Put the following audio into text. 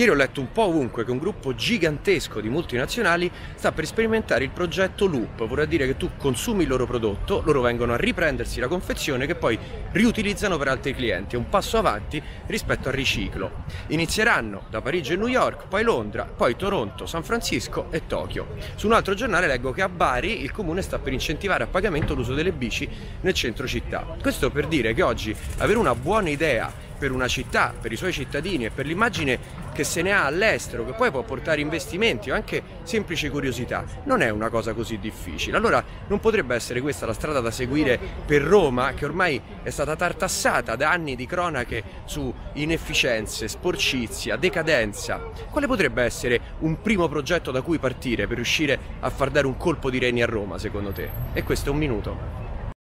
Ieri ho letto un po' ovunque che un gruppo gigantesco di multinazionali sta per sperimentare il progetto Loop, vorrà dire che tu consumi il loro prodotto, loro vengono a riprendersi la confezione che poi riutilizzano per altri clienti, è un passo avanti rispetto al riciclo. Inizieranno da Parigi e New York, poi Londra, poi Toronto, San Francisco e Tokyo. Su un altro giornale leggo che a Bari il comune sta per incentivare a pagamento l'uso delle bici nel centro città. Questo per dire che oggi avere una buona idea per una città, per i suoi cittadini e per l'immagine che se ne ha all'estero, che poi può portare investimenti o anche semplici curiosità, non è una cosa così difficile. Allora non potrebbe essere questa la strada da seguire per Roma, che ormai è stata tartassata da anni di cronache su inefficienze, sporcizia, decadenza. Quale potrebbe essere un primo progetto da cui partire per riuscire a far dare un colpo di reni a Roma, secondo te? E questo è un minuto.